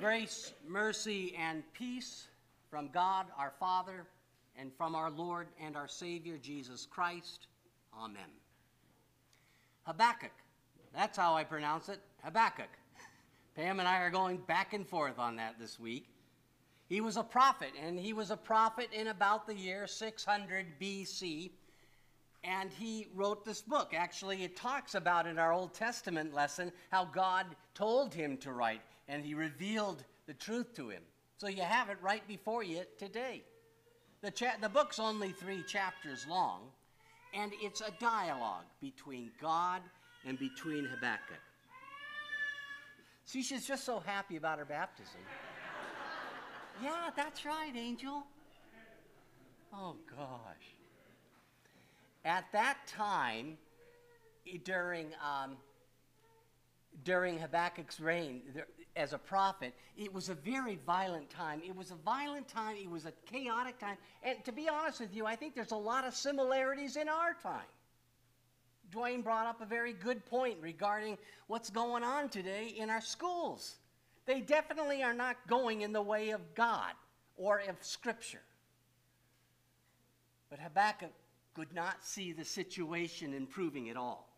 Grace, mercy, and peace from God our Father and from our Lord and our Savior Jesus Christ. Amen. Habakkuk. That's how I pronounce it. Habakkuk. Pam and I are going back and forth on that this week. He was a prophet, and he was a prophet in about the year 600 BC. And he wrote this book. Actually, it talks about in our Old Testament lesson how God told him to write, and he revealed the truth to him. So you have it right before you today. The, cha- the book's only three chapters long, and it's a dialogue between God and between Habakkuk. See, she's just so happy about her baptism. yeah, that's right, Angel. Oh, gosh. At that time, during, um, during Habakkuk's reign there, as a prophet, it was a very violent time. It was a violent time, it was a chaotic time. And to be honest with you, I think there's a lot of similarities in our time. Dwayne brought up a very good point regarding what's going on today in our schools. They definitely are not going in the way of God or of Scripture. But Habakkuk could not see the situation improving at all.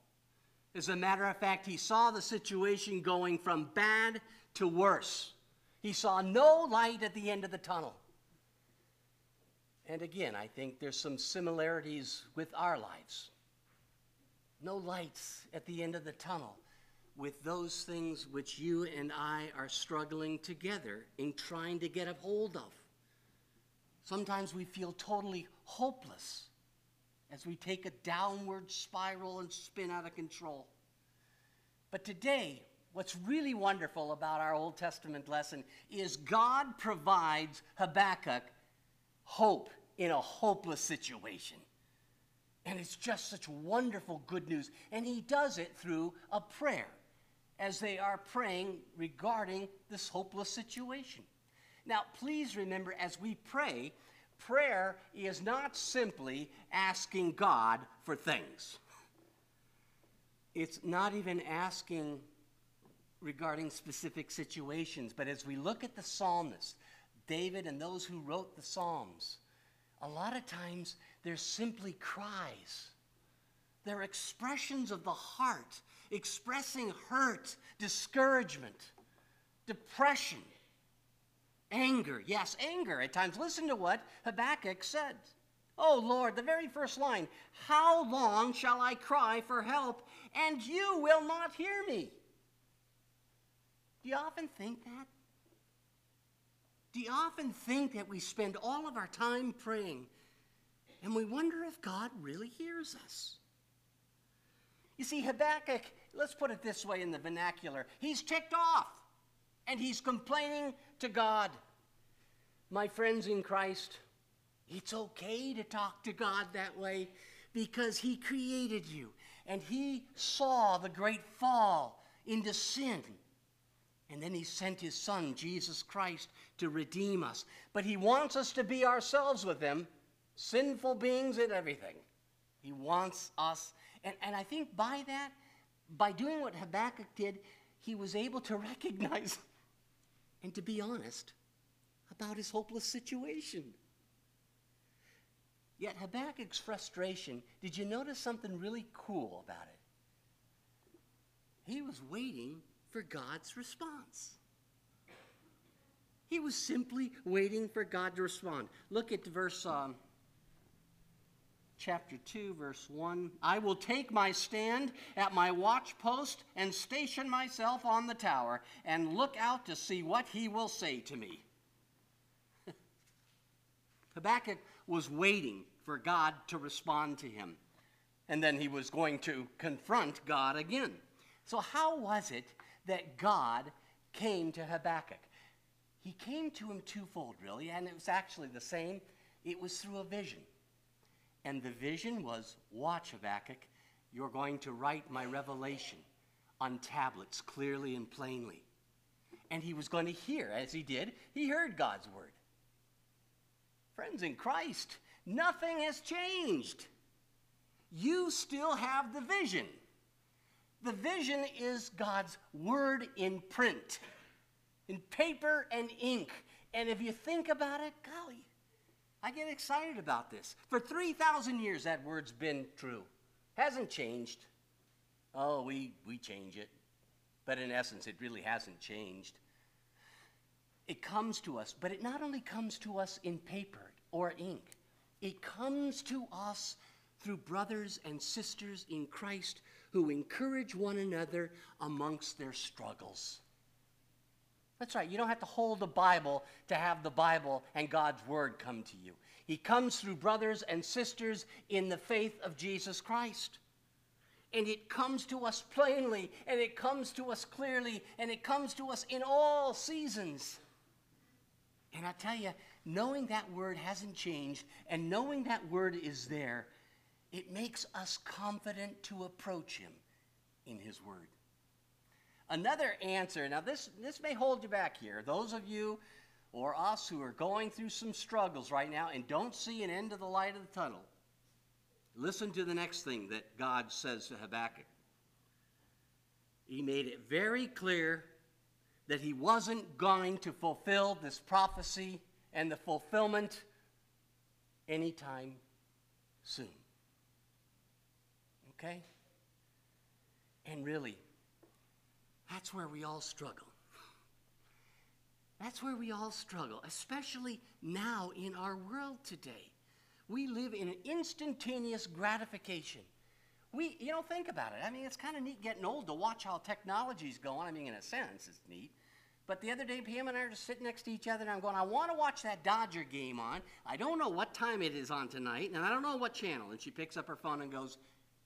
As a matter of fact, he saw the situation going from bad to worse. He saw no light at the end of the tunnel. And again, I think there's some similarities with our lives. No lights at the end of the tunnel with those things which you and I are struggling together in trying to get a hold of. Sometimes we feel totally hopeless as we take a downward spiral and spin out of control. But today, what's really wonderful about our Old Testament lesson is God provides Habakkuk hope in a hopeless situation. And it's just such wonderful good news. And he does it through a prayer as they are praying regarding this hopeless situation. Now, please remember as we pray, prayer is not simply asking God for things. It's not even asking regarding specific situations, but as we look at the psalmist, David and those who wrote the Psalms, a lot of times they're simply cries. They're expressions of the heart, expressing hurt, discouragement, depression, anger. Yes, anger at times. Listen to what Habakkuk said. Oh Lord, the very first line How long shall I cry for help, and you will not hear me? Do you often think that? Do you often think that we spend all of our time praying and we wonder if God really hears us? You see, Habakkuk, let's put it this way in the vernacular, he's ticked off and he's complaining to God. My friends in Christ, it's okay to talk to God that way because he created you and he saw the great fall into sin and then he sent his son, Jesus Christ, to redeem us. But he wants us to be ourselves with him, sinful beings and everything. He wants us. And, and I think by that, by doing what Habakkuk did, he was able to recognize and to be honest about his hopeless situation. Yet Habakkuk's frustration, did you notice something really cool about it? He was waiting for God's response. He was simply waiting for God to respond. Look at verse um, chapter 2, verse 1. I will take my stand at my watch post and station myself on the tower and look out to see what he will say to me. Habakkuk was waiting for God to respond to him. And then he was going to confront God again. So, how was it that God came to Habakkuk. He came to him twofold, really, and it was actually the same. It was through a vision. And the vision was Watch, Habakkuk, you're going to write my revelation on tablets clearly and plainly. And he was going to hear, as he did, he heard God's word. Friends in Christ, nothing has changed. You still have the vision. The vision is God's word in print. in paper and ink. And if you think about it, golly, I get excited about this. For 3,000 years, that word's been true. Hasn't changed. Oh, we, we change it. But in essence, it really hasn't changed. It comes to us, but it not only comes to us in paper or ink, it comes to us through brothers and sisters in Christ who encourage one another amongst their struggles. That's right. You don't have to hold the Bible to have the Bible and God's Word come to you. He comes through brothers and sisters in the faith of Jesus Christ. And it comes to us plainly, and it comes to us clearly, and it comes to us in all seasons. And I tell you, knowing that word hasn't changed and knowing that word is there, it makes us confident to approach him in his word. Another answer, now this, this may hold you back here. Those of you or us who are going through some struggles right now and don't see an end to the light of the tunnel, listen to the next thing that God says to Habakkuk. He made it very clear that he wasn't going to fulfill this prophecy and the fulfillment anytime soon. Okay? And really, that's where we all struggle. That's where we all struggle, especially now in our world today. We live in an instantaneous gratification. We, you know, think about it. I mean, it's kind of neat getting old to watch how technology's going. I mean, in a sense, it's neat. But the other day, Pam and I are just sitting next to each other, and I'm going, I want to watch that Dodger game on. I don't know what time it is on tonight, and I don't know what channel. And she picks up her phone and goes,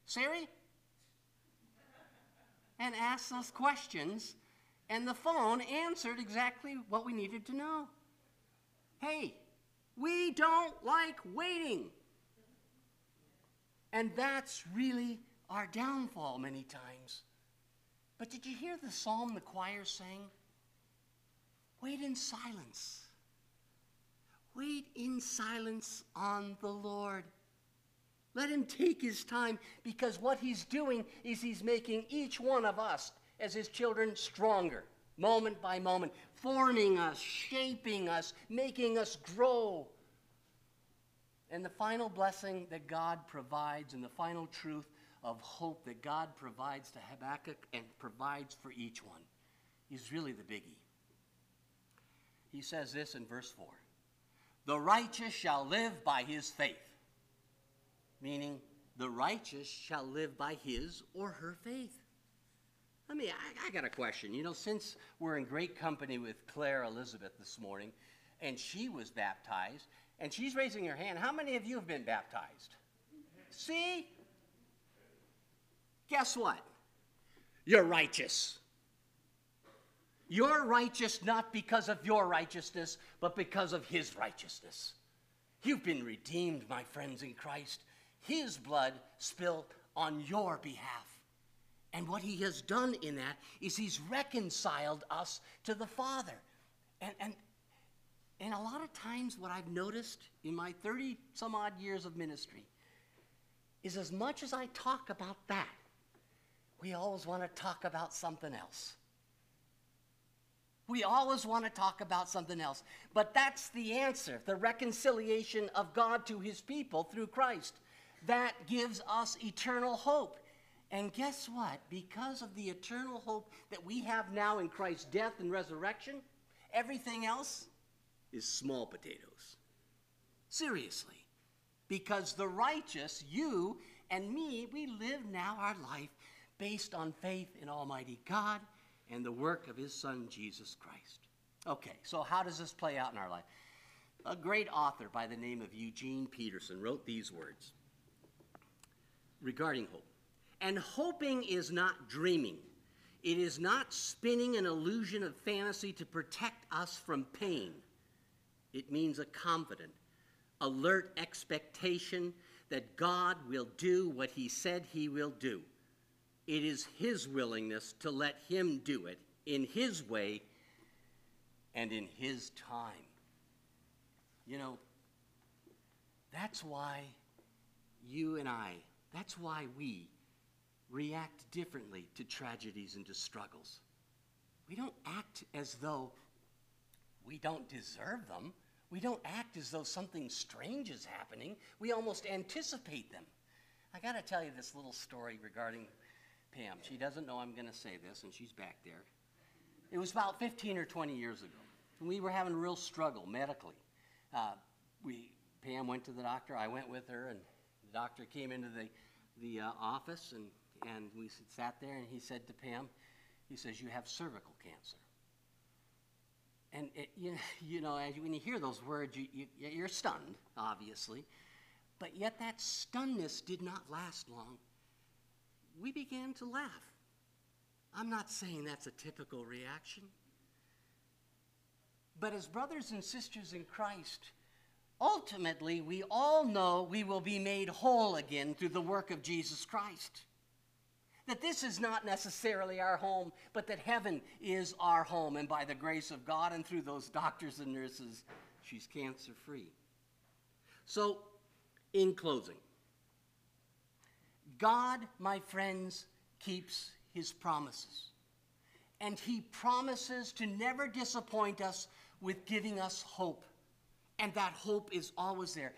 Siri, and asked us questions, and the phone answered exactly what we needed to know. Hey, we don't like waiting. And that's really our downfall many times. But did you hear the psalm the choir sang? Wait in silence. Wait in silence on the Lord. Let him take his time because what he's doing is he's making each one of us as his children stronger, moment by moment, forming us, shaping us, making us grow. And the final blessing that God provides and the final truth of hope that God provides to Habakkuk and provides for each one is really the biggie. He says this in verse 4 The righteous shall live by his faith meaning the righteous shall live by his or her faith. I mean, I, I, got a question. You know, since we're in great company with Claire Elizabeth this morning, and she was baptized, and she's raising her hand, how many of you have been baptized? See? Guess what? You're righteous. You're righteous not because of your righteousness, but because of his righteousness. You've been redeemed, my friends in Christ his blood spilled on your behalf. And what he has done in that is he's reconciled us to the Father. And, and, and a lot of times, what I've noticed in my 30 some odd years of ministry is as much as I talk about that, we always want to talk about something else. We always want to talk about something else. But that's the answer the reconciliation of God to his people through Christ that gives us eternal hope. And guess what? Because of the eternal hope that we have now in Christ's death and resurrection, everything else is small potatoes. Seriously. Because the righteous, you and me, we live now our life based on faith in Almighty God and the work of His Son, Jesus Christ. Okay, so how does this play out in our life? A great author by the name of Eugene Peterson wrote these words regarding hope. And hoping is not dreaming. It is not spinning an illusion of fantasy to protect us from pain. It means a confident, alert expectation that God will do what he said he will do. It is his willingness to let him do it in his way and in his time. You know, that's why you and I that's why we react differently to tragedies and to struggles. We don't act as though we don't deserve them. We don't act as though something strange is happening. We almost anticipate them. I got to tell you this little story regarding Pam. She doesn't know I'm going to say this, and she's back there. It was about 15 or 20 years ago. We were having a real struggle medically. Uh, we, Pam went to the doctor. I went with her, and the doctor came into the, the uh, office, and, and we sat there, and he said to Pam, he says, You have cervical cancer. And it, you, you know, as you, when you hear those words, you, you, you're stunned, obviously. But yet that stunnedness did not last long. We began to laugh. I'm not saying that's a typical reaction. But as brothers and sisters in Christ, ultimately we all know we will be made whole again through the work of Jesus Christ. That this is not necessarily our home, but that heaven is our home. And by the grace of God and through those doctors and nurses, she's cancer free. So, in closing, God, my friends, keeps his promises. And he promises to never disappoint us with giving us hope. And that hope is always there.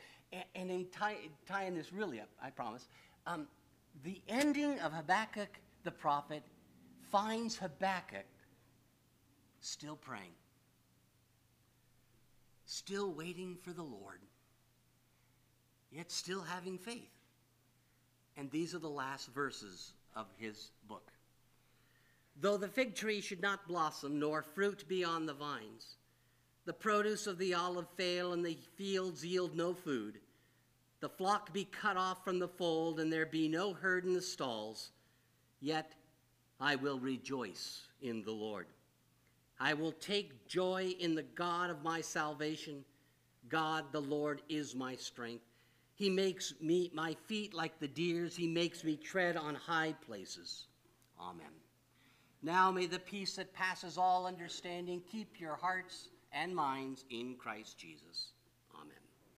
And, in tie, tying this really up, I promise, um, the ending of Habakkuk the prophet finds Habakkuk still praying, still waiting for the Lord, yet still having faith. And these are the last verses of his book. Though the fig tree should not blossom, nor fruit be on the vines, the produce of the olive fail, and the fields yield no food, the flock be cut off from the fold, and there be no herd in the stalls, yet I will rejoice in the Lord. I will take joy in the God of my salvation. God, the Lord, is my strength. He makes me my feet like the deer's. He makes me tread on high places. Amen. Now may the peace that passes all understanding keep your hearts and minds in Christ Jesus.